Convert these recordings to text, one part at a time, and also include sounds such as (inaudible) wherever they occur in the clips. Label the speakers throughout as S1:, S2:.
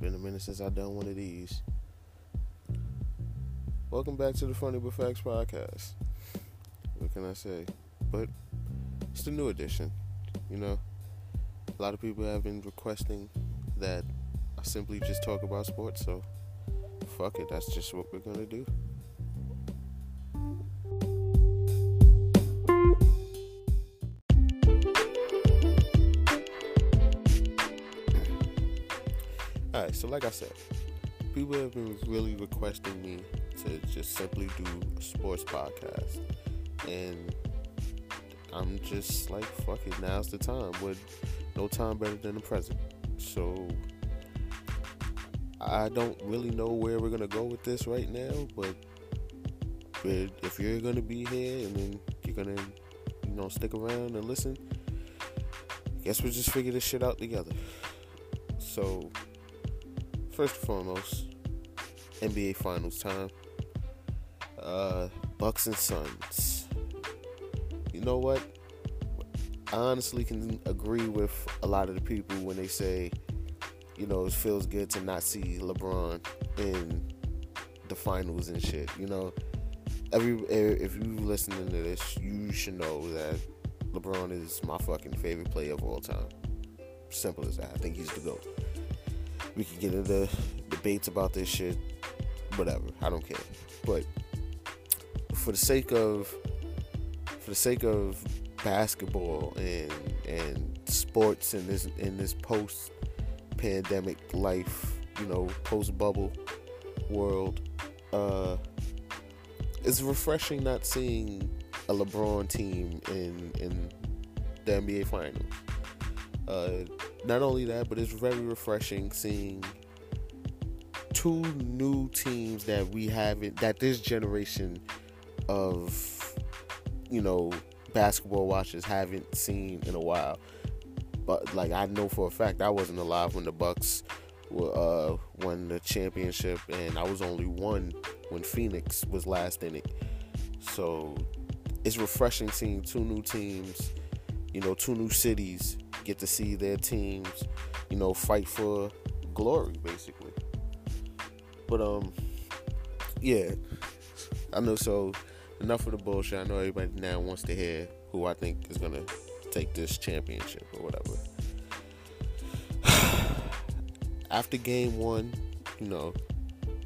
S1: Been a minute since I've done one of these. Welcome back to the Funny But Facts podcast. What can I say? But it's the new edition. You know, a lot of people have been requesting that I simply just talk about sports, so fuck it, that's just what we're gonna do. Like I said, people have been really requesting me to just simply do sports podcast. And I'm just like, fuck it, now's the time. With no time better than the present. So I don't really know where we're gonna go with this right now, but if you're gonna be here and then you're gonna, you know, stick around and listen, I guess we'll just figure this shit out together. So first and foremost, NBA Finals time. Uh, Bucks and Suns. You know what? I honestly can agree with a lot of the people when they say, you know, it feels good to not see LeBron in the finals and shit. You know, every if you listening to this, you should know that LeBron is my fucking favorite player of all time. Simple as that. I think he's the GOAT we can get into debates about this shit. Whatever, I don't care. But for the sake of for the sake of basketball and and sports in this in this post pandemic life, you know, post bubble world, uh, it's refreshing not seeing a LeBron team in in the NBA Finals. Uh, not only that, but it's very refreshing seeing two new teams that we haven't, that this generation of, you know, basketball watchers haven't seen in a while. But like I know for a fact, I wasn't alive when the Bucks were, uh, won the championship, and I was only one when Phoenix was last in it. So it's refreshing seeing two new teams, you know, two new cities get to see their teams, you know, fight for glory, basically. But um, yeah, I know. So enough of the bullshit. I know everybody now wants to hear who I think is gonna take this championship or whatever. (sighs) After game one, you know,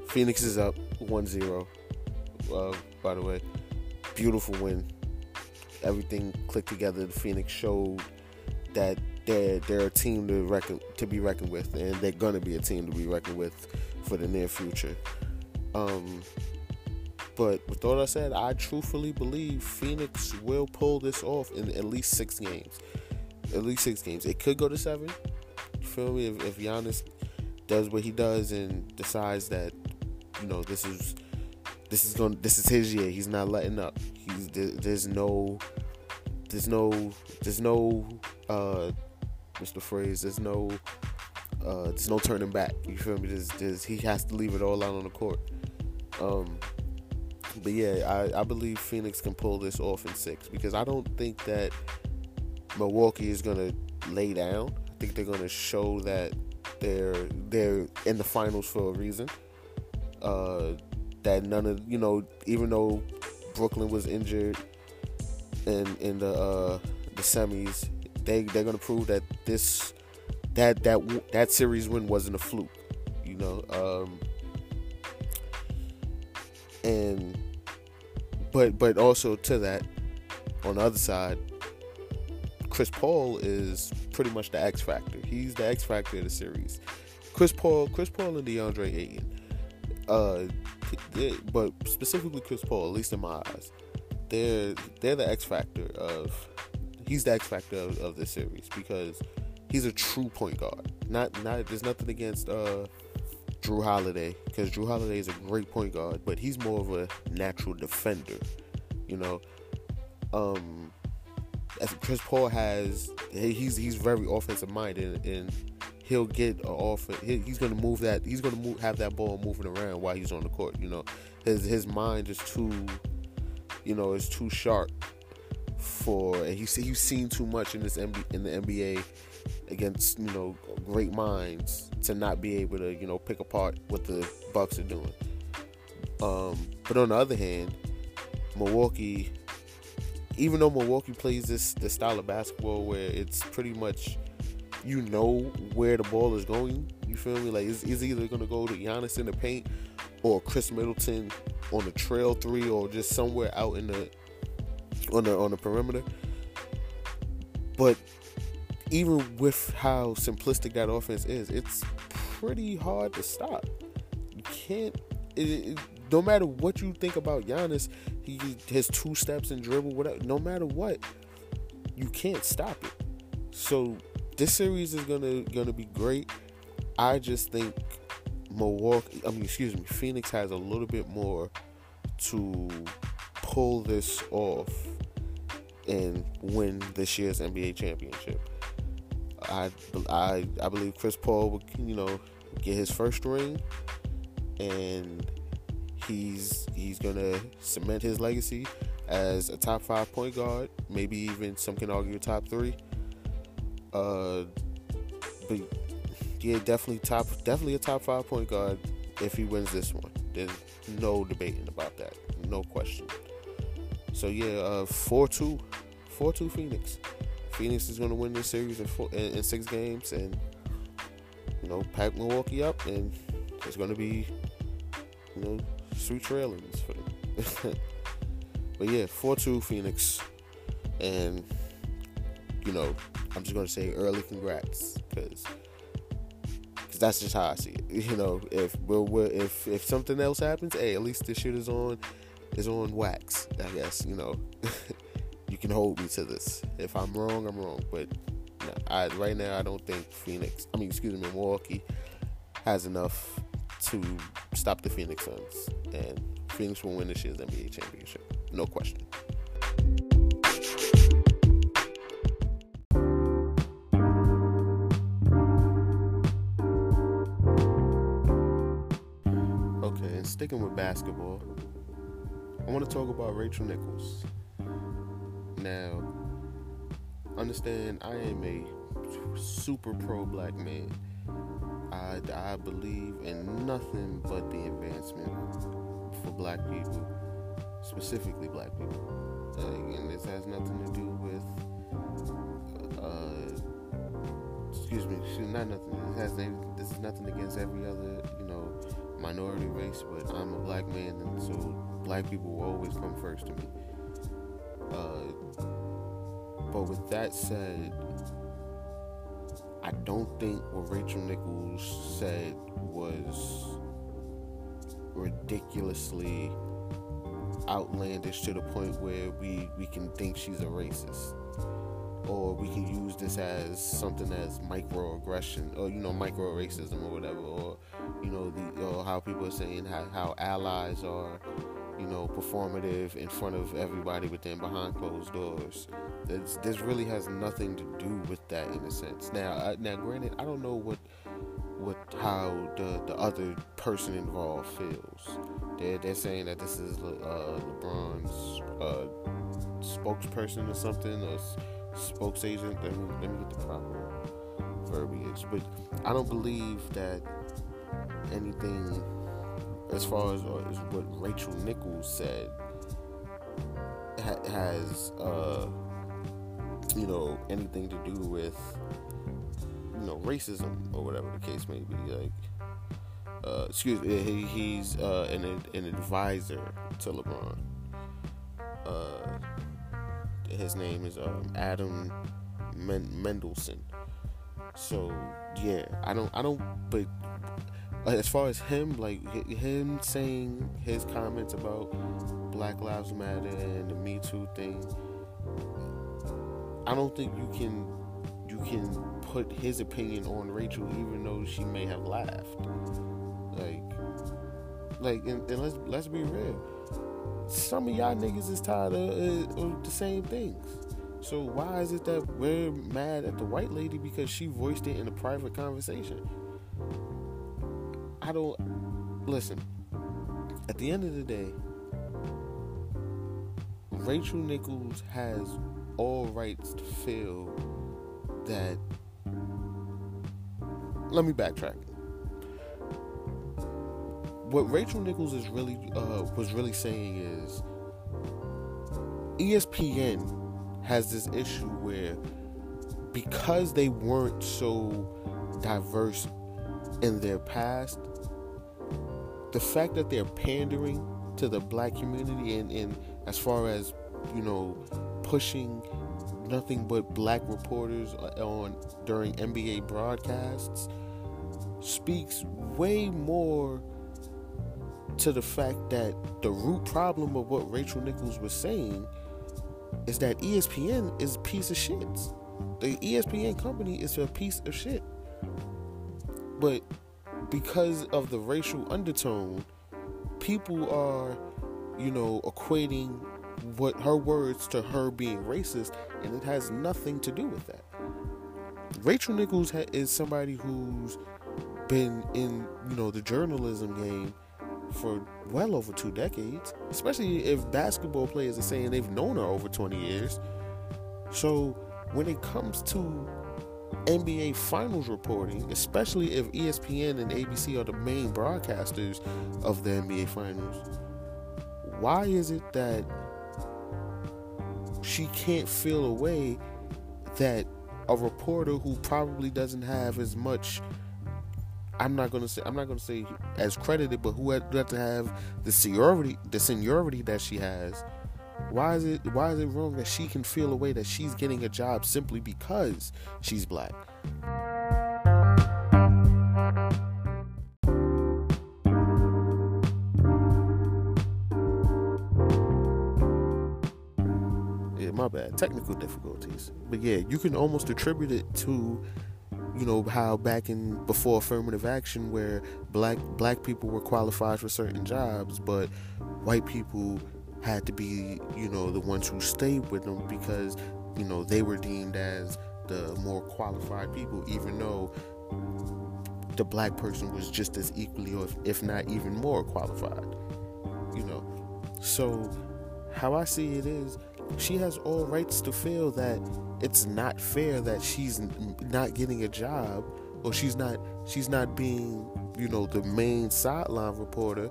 S1: Phoenix is up 1-0. Uh, by the way, beautiful win. Everything clicked together. The Phoenix showed that they're they're a team to reckon to be reckoned with, and they're gonna be a team to be reckoned with for the near future. Um, but with all I said, I truthfully believe Phoenix will pull this off in at least six games. At least six games. It could go to seven. Feel me? If, if Giannis does what he does and decides that you know this is this is going this is his year. He's not letting up. He's there, there's no there's no there's no uh Mr. Phrase. There's no, uh, there's no turning back. You feel me? There's, there's, he has to leave it all out on the court. Um, but yeah, I, I believe Phoenix can pull this off in six because I don't think that Milwaukee is gonna lay down. I think they're gonna show that they're they're in the finals for a reason. Uh, that none of you know, even though Brooklyn was injured in in the uh, the semis, they they're gonna prove that this that that that series win wasn't a fluke, you know. Um, and but but also to that, on the other side, Chris Paul is pretty much the X factor. He's the X factor of the series. Chris Paul, Chris Paul, and DeAndre Ayton. Uh, but specifically Chris Paul, at least in my eyes, they're they're the X factor of he's the X factor of, of this series because he's a true point guard. Not not there's nothing against uh, Jrue Holiday because Jrue Holiday is a great point guard, but he's more of a natural defender. You know, um, as Chris Paul has, he's he's very offensive minded and he'll get off. He's gonna move that. He's gonna move, have that ball moving around while he's on the court. You know, his his mind is too, you know, is too sharp for and he's he's seen too much in this in the NBA against you know great minds to not be able to you know pick apart what the Bucks are doing. Um, but on the other hand, Milwaukee, even though Milwaukee plays this this style of basketball where it's pretty much you know where the ball is going. You feel me? Like it's, it's either gonna go to Giannis in the paint or Khris Middleton on the trail three or just somewhere out in the on the on the perimeter. But even with how simplistic that offense is, it's pretty hard to stop. You can't. It, it, no matter what you think about Giannis, he has two steps and dribble, whatever. No matter what, you can't stop it. So this series is gonna gonna be great. I just think Milwaukee, I mean, excuse me, Phoenix has a little bit more to pull this off and win this year's NBA championship. I, I, I believe Chris Paul would, you know, get his first ring, and he's he's gonna cement his legacy as a top five point guard, maybe even some can argue top three. Uh, but yeah, definitely top, definitely a top five point guard if he wins this one. There's no debating about that, no question. So yeah, uh, four two, four two Phoenix. Phoenix is going to win this series in, four, in, in six games, and you know, pack Milwaukee up, and it's going to be, you know, sweet trailings for them. (laughs) but yeah, four two Phoenix, and you know, I'm just gonna say early congrats because that's just how I see it. (laughs) You know, if if if something else happens, hey, at least this shit is on is on wax. I guess you know (laughs) you can hold me to this. If I'm wrong, I'm wrong. But I, right now, I don't think Phoenix. I mean, excuse me, Milwaukee has enough to stop the Phoenix Suns, and Phoenix will win this year's NBA championship, no question. Okay, and sticking with basketball, I want to talk about Rachel Nichols. Now, understand I am a super pro black man. I, I believe in nothing but the advancement for black people, specifically black people. Uh, and this has nothing to do with, uh, excuse me, not nothing. This has this is nothing against every other, you know, minority race, but I'm a black man, and so black people will always come first to me. Uh, but with that said, I don't think what Rachel Nichols said was ridiculously outlandish to the point where we, we can think she's a racist or we can use this as something as microaggression or you know micro racism or whatever or you know the how people are saying how, how allies are you know performative in front of everybody but then behind closed doors this, this really has nothing to do with that in a sense now uh, now granted i don't know what what how the the other person involved feels they're, they're saying that this is uh, lebron's uh, spokesperson or something or spokesagent. Let me, let me get the proper verbiage. But I don't believe that anything, as far as, uh, as what Rachel Nichols said, ha- has uh, you know anything to do with you know racism or whatever the case may be. Like, uh, excuse me, he, he's uh, an an advisor to LeBron. Uh, his name is um, Adam Men- Mendelsohn. So yeah, I don't, I don't, but as far as him, like him saying his comments about Black Lives Matter and the Me Too thing, I don't think you can, you can put his opinion on Rachel, even though she may have laughed. Like, like, and, and let's let's be real some of y'all niggas is tired of, uh, of, the same things. So why is it that we're mad at the white lady because she voiced it in a private conversation? I don't listen. At the end of the day, Rachel Nichols has all rights to feel that let me backtrack. What Rachel Nichols is really uh, was really saying is ESPN has this issue where because they weren't so diverse in their past, the fact that they're pandering to the black community and, and as far as you know pushing nothing but black reporters on during NBA broadcasts speaks way more to the fact that the root problem of what Rachel Nichols was saying is that ESPN is a piece of shit. The ESPN company is a piece of shit. But because of the racial undertone, people are, you know, equating what her words to her being racist, and it has nothing to do with that. Rachel Nichols ha- is somebody who's been in, you know, the journalism game for well over two decades, especially if basketball players are saying they've known her over 20 years. So when it comes to NBA Finals reporting, especially if ESPN and ABC are the main broadcasters of the NBA Finals, why is it that she can't feel a way that a reporter who probably doesn't have as much I'm not gonna say I'm not gonna say as credited, but who had, to have the seniority the seniority that she has. Why is it why is it wrong that she can feel a way that she's getting a job simply because she's black? Yeah, my bad. Technical difficulties. But yeah, you can almost attribute it to you know how back in before affirmative action where black black people were qualified for certain jobs but white people had to be you know the ones who stayed with them because you know they were deemed as the more qualified people even though the black person was just as equally or if, not even more qualified you know. So how i see it is she has all rights to feel that it's not fair that she's not getting a job or she's not she's not being you know the main sideline reporter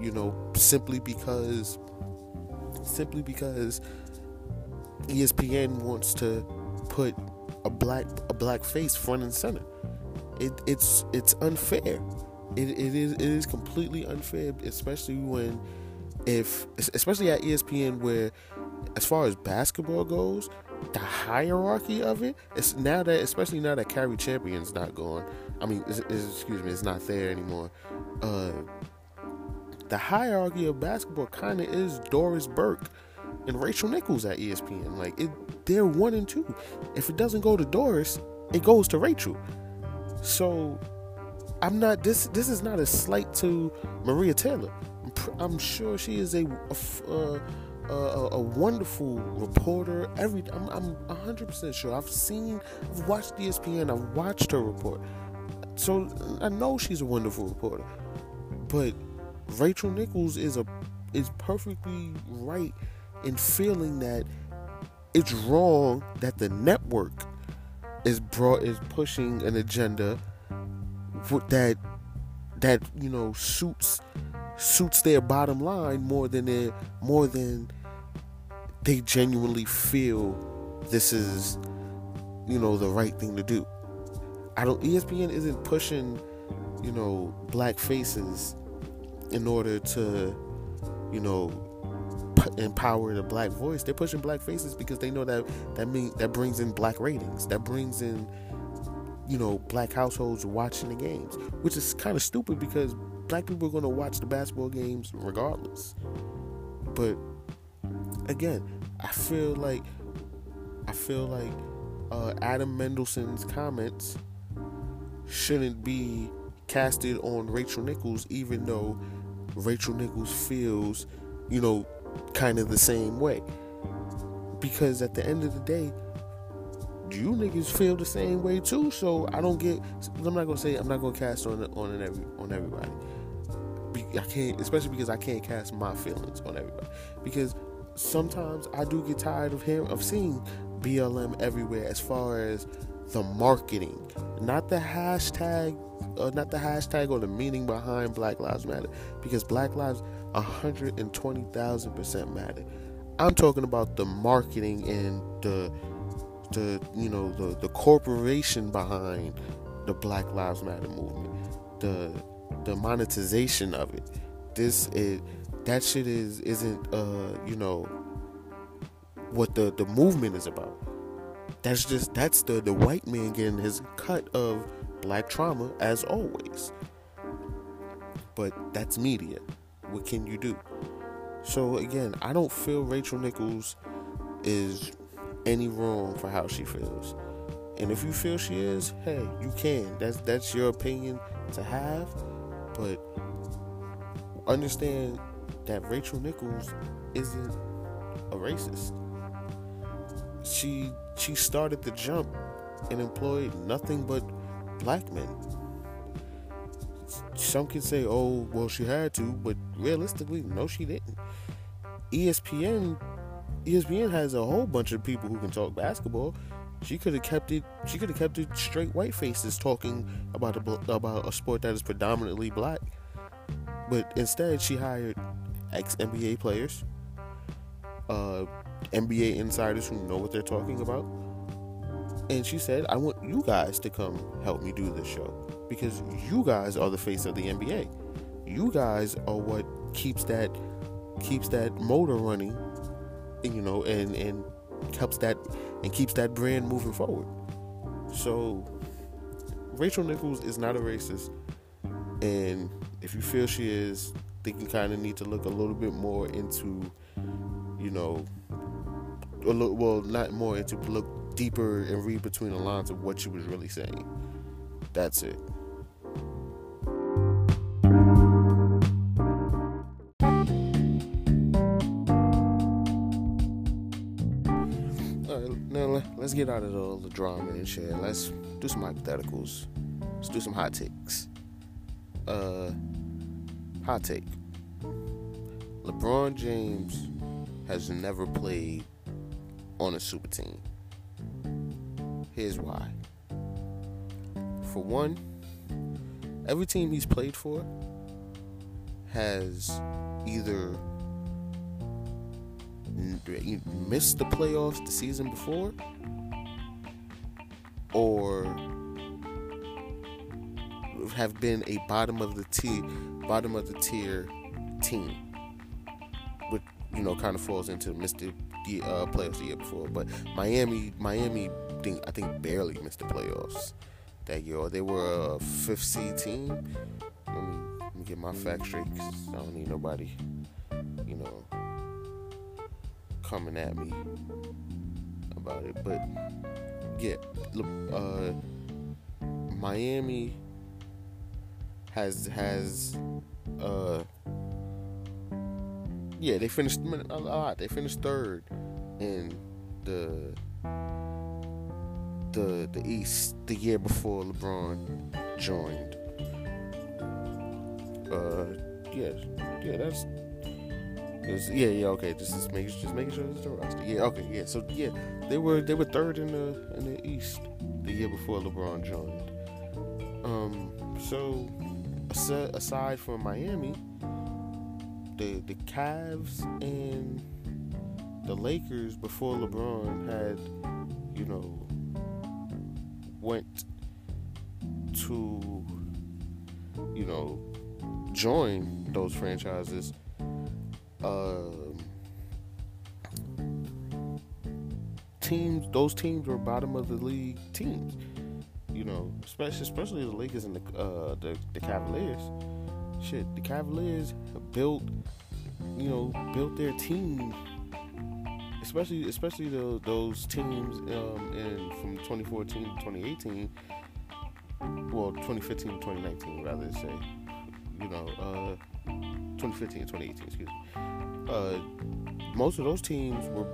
S1: you know simply because simply because ESPN wants to put a black a black face front and center. It, it's it's unfair. It, it is it is completely unfair especially when if especially at ESPN where as far as basketball goes the hierarchy of it it's now that especially now that Cari Champion's not gone. I mean it's, it's, excuse me it's not there anymore. Uh, the hierarchy of basketball kind of is Doris Burke and Rachel Nichols at ESPN like it they're one and two if it doesn't go to Doris it goes to Rachel so I'm not this this is not a slight to Maria Taylor I'm, sure she is a, a uh, a, a, wonderful reporter. Every I'm, I'm 100% sure. I've seen, I've watched ESPN. I've watched her report, so I know she's a wonderful reporter. But Rachel Nichols is a is perfectly right in feeling that it's wrong that the network is brought is pushing an agenda that that you know suits suits their bottom line more than their more than they genuinely feel this is, you know, the right thing to do. I don't. ESPN isn't pushing, you know, black faces in order to, you know, empower the black voice. They're pushing black faces because they know that that mean that brings in black ratings. That brings in, you know, black households watching the games, which is kind of stupid because black people are going to watch the basketball games regardless. But again, I feel like I feel like uh, Adam Mendelsohn's comments shouldn't be casted on Rachel Nichols, even though Rachel Nichols feels, you know, kind of the same way. Because at the end of the day, you niggas feel the same way too. So I don't get. I'm not gonna say. I'm not gonna cast on on every on everybody. I can't, especially because I can't cast my feelings on everybody. Because sometimes I do get tired of hearing of seeing BLM everywhere as far as the marketing, not the hashtag, uh, not the hashtag or the meaning behind Black Lives Matter, because Black Lives 120,000 percent matter. I'm talking about the marketing and the the you know the the corporation behind the Black Lives Matter movement, the the monetization of it. This is that shit is isn't uh you know what the the movement is about. That's just that's the the white man getting his cut of black trauma as always. But that's media. What can you do? So again, I don't feel Rachel Nichols is any wrong for how she feels. And if you feel she is, hey, you can. That's that's your opinion to have, but understand that Rachel Nichols isn't a racist. She she started the jump and employed nothing but black men. Some can say, "Oh, well, she had to," but realistically, no, she didn't. ESPN, ESPN has a whole bunch of people who can talk basketball. She could have kept it. She could have kept it straight white faces talking about a about a sport that is predominantly black. But instead, she hired ex NBA players, uh, NBA insiders who know what they're talking about. And she said, I want you guys to come help me do this show because you guys are the face of the NBA. You guys are what keeps that keeps that motor running, you know, and and helps that and keeps that brand moving forward. So Rachel Nichols is not a racist, and if you feel she is, think you kind of need to look a little bit more into, you know, a little, well, not more into, look deeper and read between the lines of what she was really saying. That's it. let's get out of all the drama and shit. Let's do some hypotheticals. Let's do some hot takes. Uh, hot take. LeBron James has never played on a super team. Here's why. For one, every team he's played for has either missed the playoffs the season before or have been a bottom of the tier bottom of the tier team which you know kind of falls into missed the uh, playoffs the year before but Miami Miami think I think barely missed the playoffs that year they were a fifth seed team let me, let me get my facts straight because I don't need nobody you know coming at me about it. But yeah, uh, Miami has has uh yeah they finished a lot. They finished third in the the the East the year before LeBron joined. Uh, yeah, yeah, that's yeah, yeah, okay. Just, making just making sure it's the roster. Yeah, okay, yeah. So yeah, they were they were third in the in the East the year before LeBron joined. Um, so aside from Miami, the the Cavs and the Lakers before LeBron had, you know, went to, you know, join those franchises um, teams, those teams were bottom of the league teams. You know, especially especially the Lakers and the uh, the, the Cavaliers. Shit, the Cavaliers built, you know, built their team. Especially, especially the, those teams um, in from 2014 to 2018. Well, 2015 to 2019, rather say. You know, uh, 2015 and 2018. Excuse me uh, most of those teams were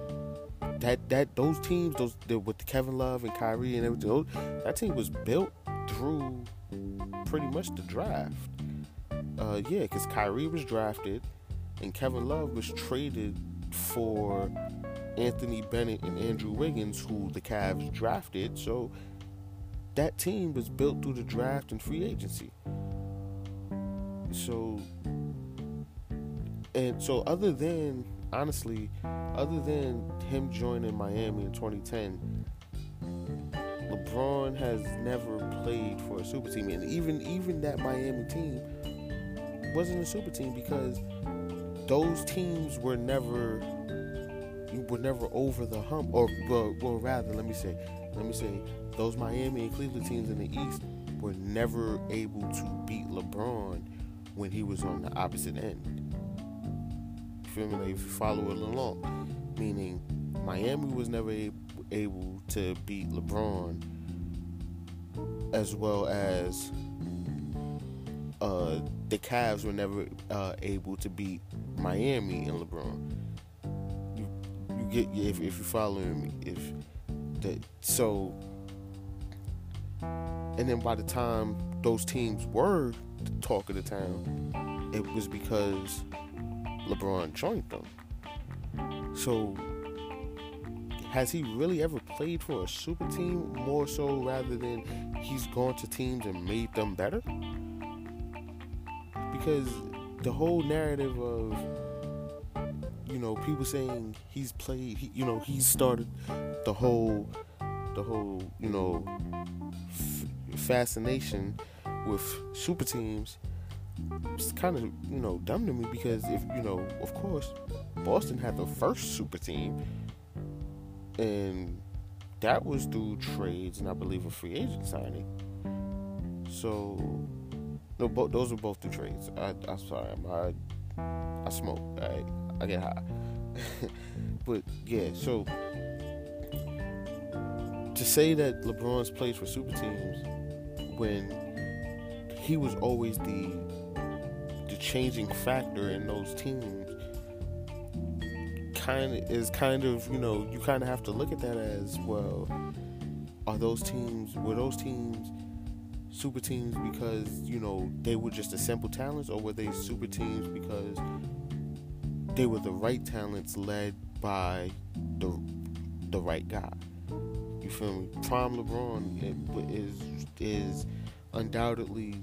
S1: that that those teams those with Kevin Love and Kyrie and everything. Those, that team was built through pretty much the draft. Uh, yeah, because Kyrie was drafted and Kevin Love was traded for Anthony Bennett and Andrew Wiggins, who the Cavs drafted. So that team was built through the draft and free agency. So, and so other than honestly, other than him joining Miami in 2010, LeBron has never played for a super team, and even even that Miami team wasn't a super team because those teams were never were never over the hump, or well, rather, let me say, let me say, those Miami and Cleveland teams in the East were never able to beat LeBron when he was on the opposite end. You feel me? Like if you follow it along, meaning Miami was never able to beat LeBron as well as uh, the Cavs were never uh, able to beat Miami and LeBron. Get if, if you're following me, if that so, and then by the time those teams were the talk of the town, it was because LeBron joined them. So, has he really ever played for a super team more so rather than he's gone to teams and made them better? Because the whole narrative of you know people saying he's played he, you know he started the whole the whole you know f- fascination with super teams it's kind of you know dumb to me because if you know of course Boston had the first super team and that was through trades and I believe a free agent signing so no, both those were both through trades. I, I'm sorry, I, I smoke. I, I get high. but yeah, so to say that LeBron's plays for super teams when he was always the the changing factor in those teams kind of is kind of you know you kind of have to look at that as well are those teams were those teams super teams because you know they were just a simple talents, or were they super teams because they were the right talents led by the the right guy? You feel me? Prime LeBron is is undoubtedly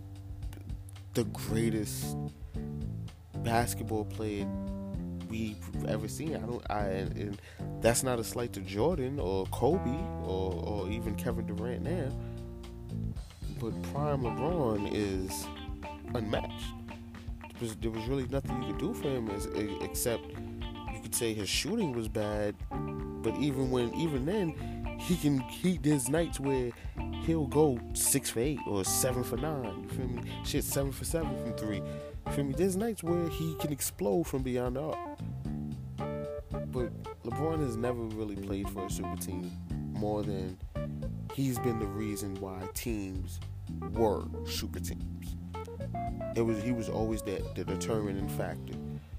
S1: the greatest basketball player we've ever seen. I don't. I and that's not a slight to Jordan or Kobe or or even Kevin Durant now but prime LeBron is unmatched. There was, there was really nothing you could do for him as, except you could say his shooting was bad. But even when, even then, he can. He there's nights where he'll go six for eight or seven for nine. You feel me? Shit, seven for seven from three. You feel me? There's nights where he can explode from beyond the arc. But LeBron has never really played for a super team more than he's been the reason why teams were super teams. It was he was always that the determining factor,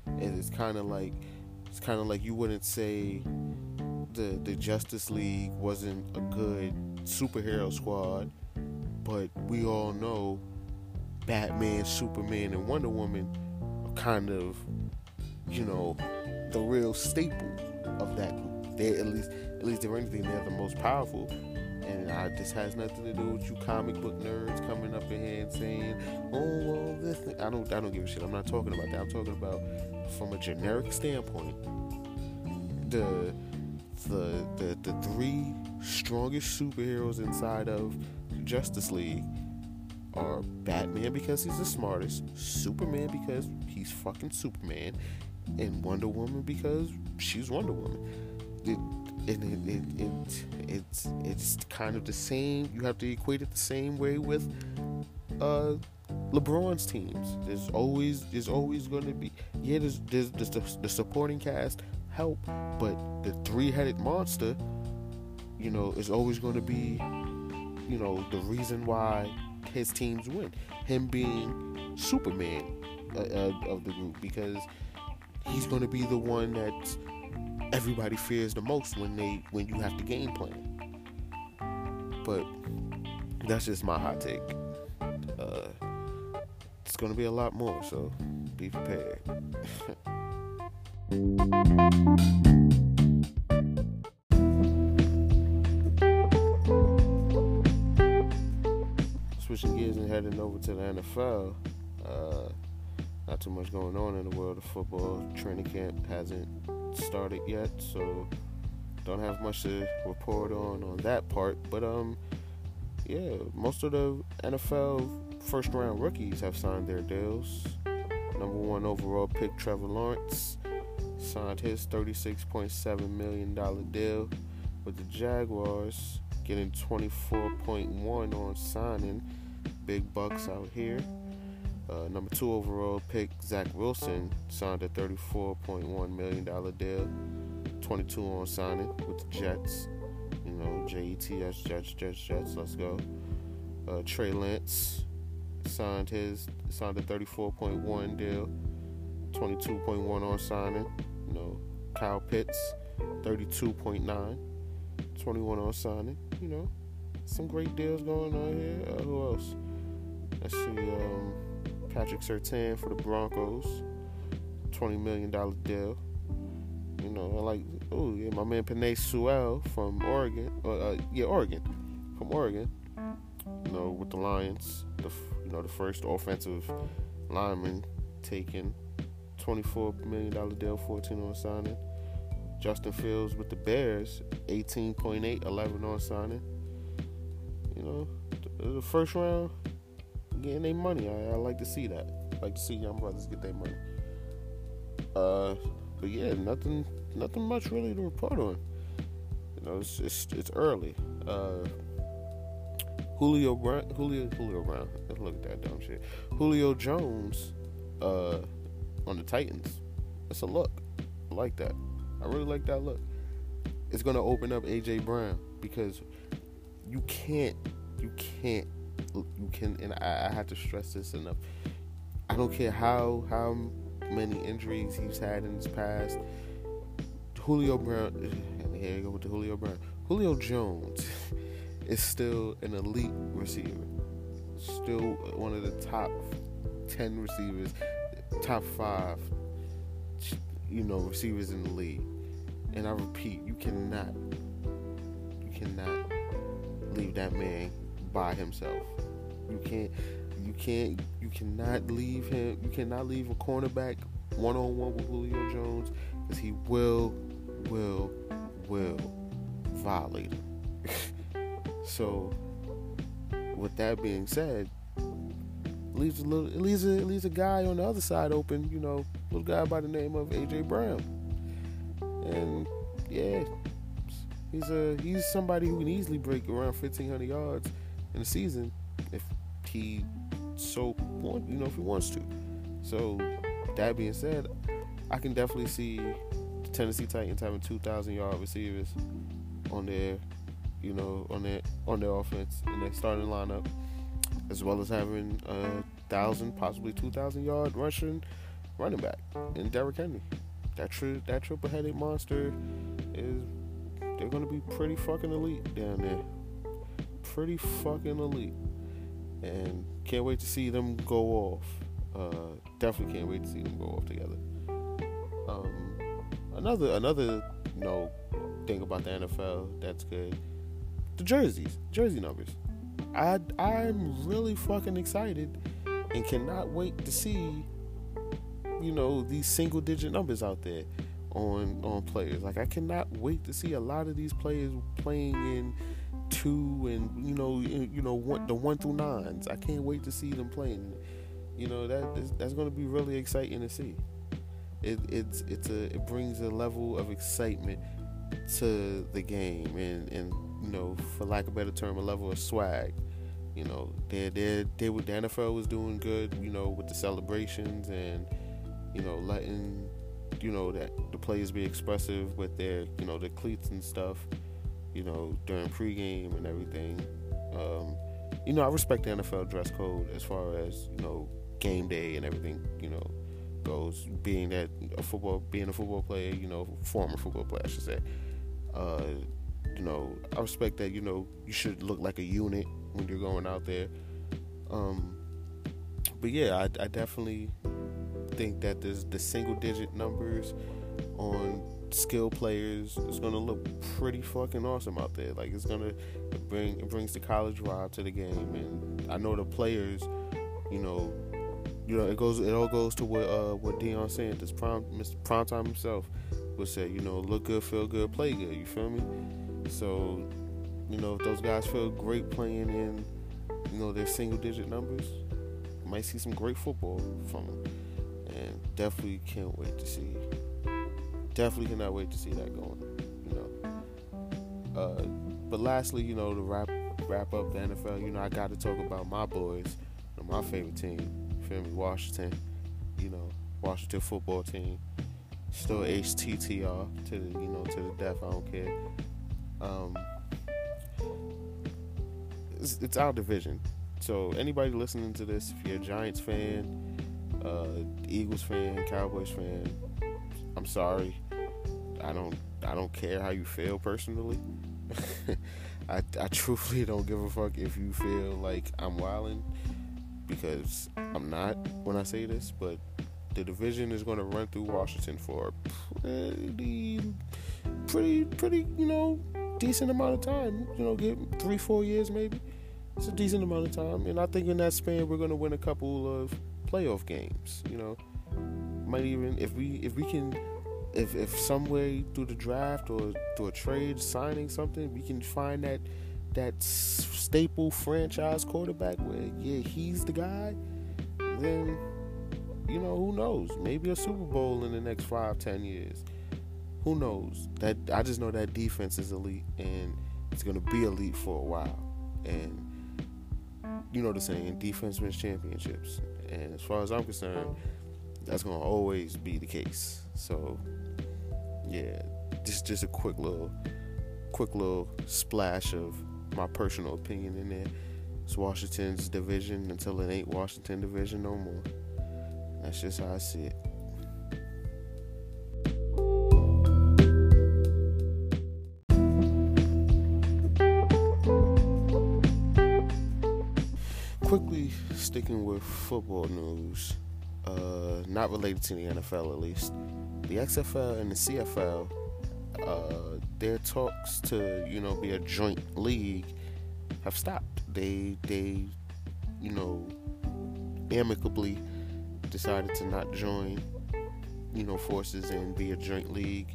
S1: and it's kind of like it's kind of like you wouldn't say the the Justice League wasn't a good superhero squad, but we all know Batman, Superman, and Wonder Woman are kind of you know the real staple of that group. They at least at least if anything they're the most powerful and I, this has nothing to do with you comic book nerds coming up in here and saying, "Oh, well, this." Thing. I don't. I don't give a shit. I'm not talking about that. I'm talking about from a generic standpoint. The the the the three strongest superheroes inside of Justice League are Batman because he's the smartest, Superman because he's fucking Superman, and Wonder Woman because she's Wonder Woman. It, and it, it, it, it's it's kind of the same. You have to equate it the same way with uh, LeBron's teams. There's always there's always going to be yeah. There's, there's, there's the, the supporting cast help, but the three-headed monster, you know, is always going to be, you know, the reason why his teams win. Him being Superman uh, uh, of the group because he's going to be the one that's everybody fears the most when they when you have to game plan. But that's just my hot take. Uh, it's gonna be a lot more, so be prepared. (laughs) Switching gears and heading over to the NFL, uh, not too much going on in the world of football. Training camp hasn't started yet, so don't have much to report on on that part. But um, yeah, most of the NFL first round rookies have signed their deals. Number one overall pick Trevor Lawrence signed his $36.7 million deal with the Jaguars, getting 24.1 on signing. Big bucks out here. Uh, number two overall pick Zach Wilson signed a $34.1 million deal, 22 on signing with the Jets. You know, Jets, Jets, Jets, Jets. Let's go. Uh, Trey Lance signed his signed a 34.1 deal, 22.1 on signing. You know, Kyle Pitts, 32.9, 21 on signing. You know, some great deals going on here. Uh, who else? Let's see. Um, Patrick Surtain for the Broncos, $20 million deal. You know, I like, oh, yeah, my man Penei Sewell from Oregon. Uh, uh, yeah, Oregon. From Oregon. You know, with the Lions. The, you know, the first offensive lineman taken. $24 million deal, 14 on signing. Justin Fields with the Bears, 18.8, 11 on signing. You know, the first round, getting their money. I, I, like to see that. I like to see young brothers get their money. Uh, but yeah, nothing, nothing much really to report on. You know, it's it's, it's early. Uh, Julio Brown, Julio Julio Brown. Look at that dumb shit. Julio Jones, uh, on the Titans. It's a look. I like that. I really like that look. It's gonna open up AJ Brown because you can't, you can't you can, and I, I have to stress this enough. I don't care how how many injuries he's had in his past. Julio Brown, (sighs) here you go with the Julio Brown. Julio Jones (laughs) is still an elite receiver. Still one of the top ten receivers, top five, you know, receivers in the league. And I repeat, you cannot, you cannot leave that man by himself. You can't you can't you cannot leave him you cannot leave a cornerback one on one with Julio Jones because he will will will violate him. (laughs) so with that being said, leaves a little leaves a leaves a guy on the other side open, you know, a little guy by the name of AJ Brown. And yeah, he's a he's somebody who can easily break around fifteen hundred yards in a season he so want, you know, if he wants to. So that being said, I can definitely see the Tennessee Titans having 2,000 yard receivers on their, you know, on their on their offense in their starting lineup, as well as having a thousand, possibly 2,000 yard rushing running back in Derrick Henry. That tri- that triple headed monster is they're gonna be pretty fucking elite down there pretty fucking elite, and can't wait to see them go off. Uh, definitely can't wait to see them go off together. Um, another another you know thing about the NFL that's good, the jerseys, jersey numbers. I I'm really fucking excited and cannot wait to see you know these single digit numbers out there on on players. Like I cannot wait to see a lot of these players playing in two and you know you know one, the one through nines. I can't wait to see them playing. You know that is, that's going to be really exciting to see. It it's it's a it brings a level of excitement to the game and and you know for lack of a better term a level of swag. You know they they they the NFL was doing good. You know with the celebrations and you know letting you know that the players be expressive with their you know the cleats and stuff you know, during pregame and everything. Um, you know, I respect the NFL dress code as far as you know game day and everything. You know, goes. Being that a football, being a football player, you know, former football player, I should say. Uh, you know, I respect that. You know, you should look like a unit when you're going out there. Um, but yeah, I, I definitely think that there's the single digit numbers on skill players. It's gonna look pretty fucking awesome out there. Like it's gonna bring it brings the college vibe to the game, and I know the players. You know, you know it goes. It all goes to what uh, what Deion Sanders, prime Mr. Primetime himself, would say. You know, look good, feel good, play good. You feel me? So, you know, if those guys feel great playing in, you know, their single digit numbers, might see some great football from them, and definitely can't wait to see definitely cannot wait to see that going. You know. Uh, but lastly, you know, to wrap wrap up the NFL, you know, I got to talk about my boys, you know, my favorite team. Feel me? Washington. You know, Washington football team. Still HTTR to the you know to the death. I don't care. Um, it's, it's our division. So anybody listening to this, if you're a Giants fan, uh, Eagles fan, Cowboys fan, I'm sorry. I don't I don't care how you feel personally. (laughs) I, I truthfully don't give a fuck if you feel like I'm wilding because I'm not when I say this, but the division is going to run through Washington for pretty, pretty, pretty, you know, decent amount of time. You know, get three, four years maybe. It's a decent amount of time, and I think in that span we're going to win a couple of playoff games. You know, might even if we if we can if if some way through the draft or through a trade signing something we can find that that staple franchise quarterback where yeah he's the guy then you know who knows? Maybe a super bowl in the next five ten years. Who knows? That i just know that defense is elite and it's to be elite for a while. And you know the saying defense wins championships. And as far as i'm concerned that's going to always be the case. So yeah, just just a quick little, quick little splash of my personal opinion in there. It's Washington's division until it ain't Washington division no more. That's just how I see it. Quickly sticking with football news, uh, not related to the NFL at least the XFL and the CFL, uh, their talks to you know be a joint league have stopped. They they you know amicably decided to not join you know forces and be a joint league.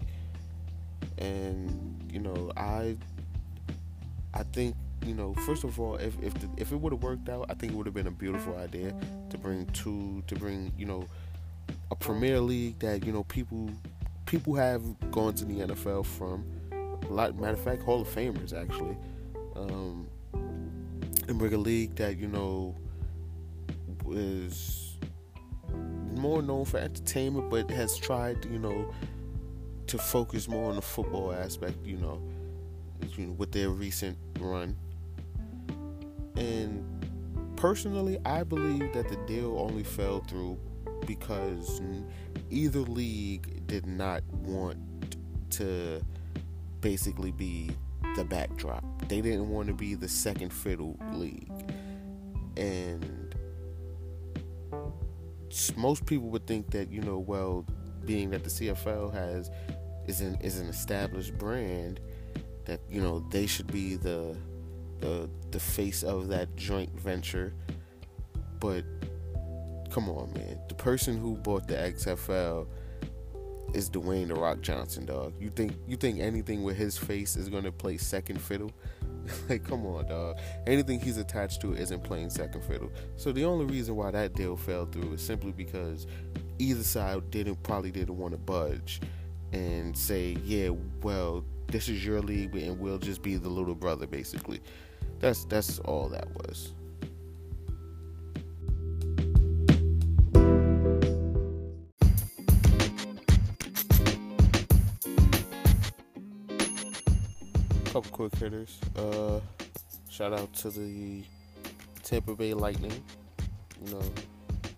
S1: And you know I I think you know first of all if if the, if it would have worked out, I think it would have been a beautiful idea to bring two to bring you know a Premier League that you know people people have gone to the NFL from. A lot, matter of fact, Hall of Famers actually. Um, and bring a league that you know is more known for entertainment, but has tried you know to focus more on the football aspect. You know, with their recent run. And personally, I believe that the deal only fell through because either league did not want to basically be the backdrop. They didn't want to be the second fiddle league. And most people would think that, you know, well, being that the CFL has is an is an established brand that, you know, they should be the the the face of that joint venture. But come on, man. The person who bought the XFL is Dwayne the Rock Johnson, dog. You think you think anything with his face is gonna play second fiddle? (laughs) like, come on, dog. Anything he's attached to isn't playing second fiddle. So the only reason why that deal fell through is simply because either side didn't probably didn't want to budge and say, yeah, well, this is your league, and we'll just be the little brother, basically. That's that's all that was. couple quick hitters. Uh, shout out to the Tampa Bay Lightning, you know,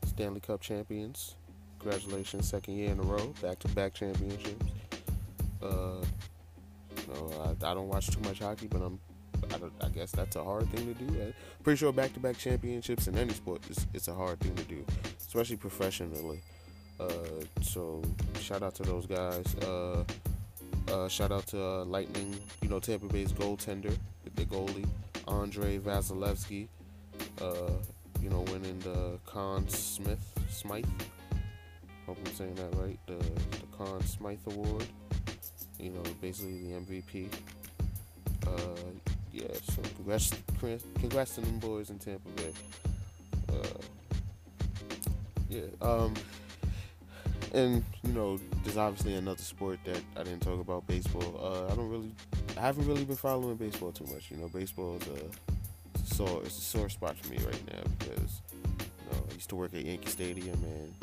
S1: Stanley Cup champions. Congratulations, second year in a row, back-to-back championships. Uh, you know, I, I, don't watch too much hockey, but I'm, I, I, guess that's a hard thing to do. I'm pretty sure back-to-back championships in any sport is it's a hard thing to do, especially professionally. Uh, so shout out to those guys. Uh, Uh, shout out to uh, Lightning, you know, Tampa Bay's goaltender, the goalie, Andrei Vasilevskiy. Uh, you know, winning the Conn Smith Smythe. Hope I'm saying that right. The the Conn Smythe Award. You know, basically the MVP. Uh, yeah. So congrats, congrats to them boys in Tampa Bay. Uh, yeah. Um. And you know, there's obviously another sport that I didn't talk about, baseball. Uh, I don't really, I haven't really been following baseball too much. You know, baseball is a sore, it's a sore spot for me right now because you know I used to work at Yankee Stadium and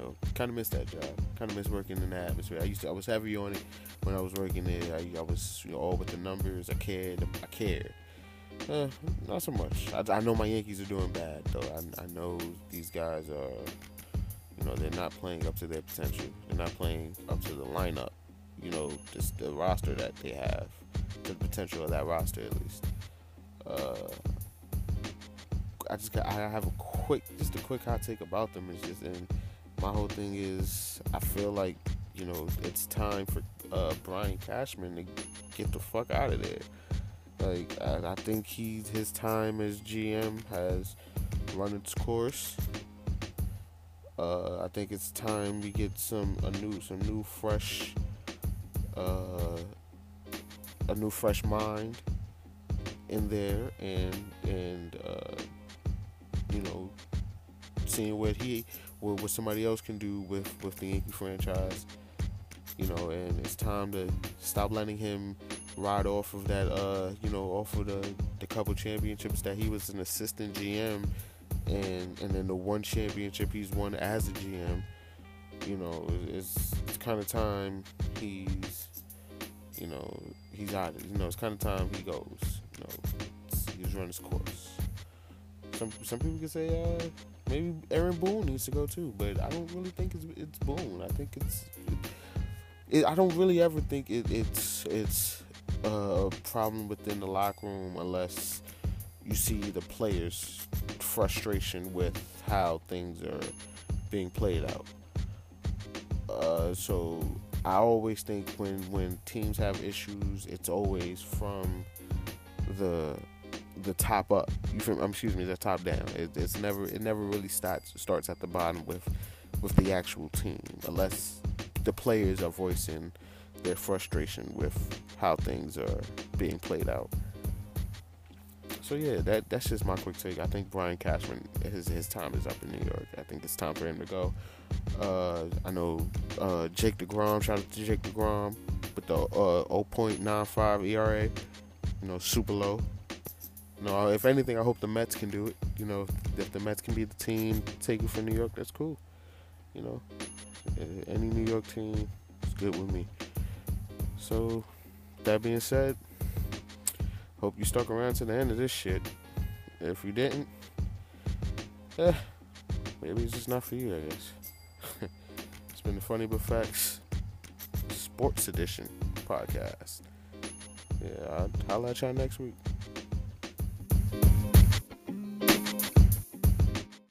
S1: know kind of miss that job. Kind of miss working in the atmosphere. I used to, I was heavy on it when I was working there. I, I was you know, all with the numbers. I cared. I cared. Uh, not so much. I, I know my Yankees are doing bad though. I, I know these guys are you know, they're not playing up to their potential. They're not playing up to the lineup. You know, just the roster that they have, the potential of that roster at least. Uh, I just got, I have a quick, just a quick hot take about them. Is just, and my whole thing is, I feel like you know it's time for uh, Brian Cashman to get the fuck out of there. Like I, I think he his time as GM has run its course. Uh, I think it's time we get some a new some new fresh uh, a new fresh mind in there and and uh, you know seeing what he what, what somebody else can do with with the Yankee franchise you know and it's time to stop letting him ride off of that uh you know off of the the couple championships that he was an assistant GM and and then the one championship he's won as a GM, you know, it's it's kind of time he's, you know, he's out. You know, it's kind of time he goes. You know, he's run his course. Some some people can say uh, maybe Aaron Boone needs to go too, but I don't really think it's it's Boone. I think it's. It, I don't really ever think it, it's it's a problem within the locker room unless you see the players' frustration with how things are being played out. Uh, so I always think when when teams have issues, it's always from the the top up. You from um, excuse me, the top down. It, it's never it never really starts starts at the bottom with with the actual team, unless the players are voicing their frustration with how things are being played out so yeah, that that's just my quick take. I think Brian Cashman his his time is up in New York. I think it's time for him to go. Uh, I know uh, Jake DeGrom. Shout out to Jake DeGrom with the uh, 0.95 ERA. You know, super low. Know, if anything, I hope the Mets can do it. You know, if the Mets can be the team take it for New York, that's cool. You know, any New York team is good with me. So, that being said. Hope you stuck around to the end of this shit. If you didn't, eh, maybe it's just not for you, I guess. (laughs) it's been the Funny But Facts Sports Edition podcast. Yeah, I'll, let y'all next week.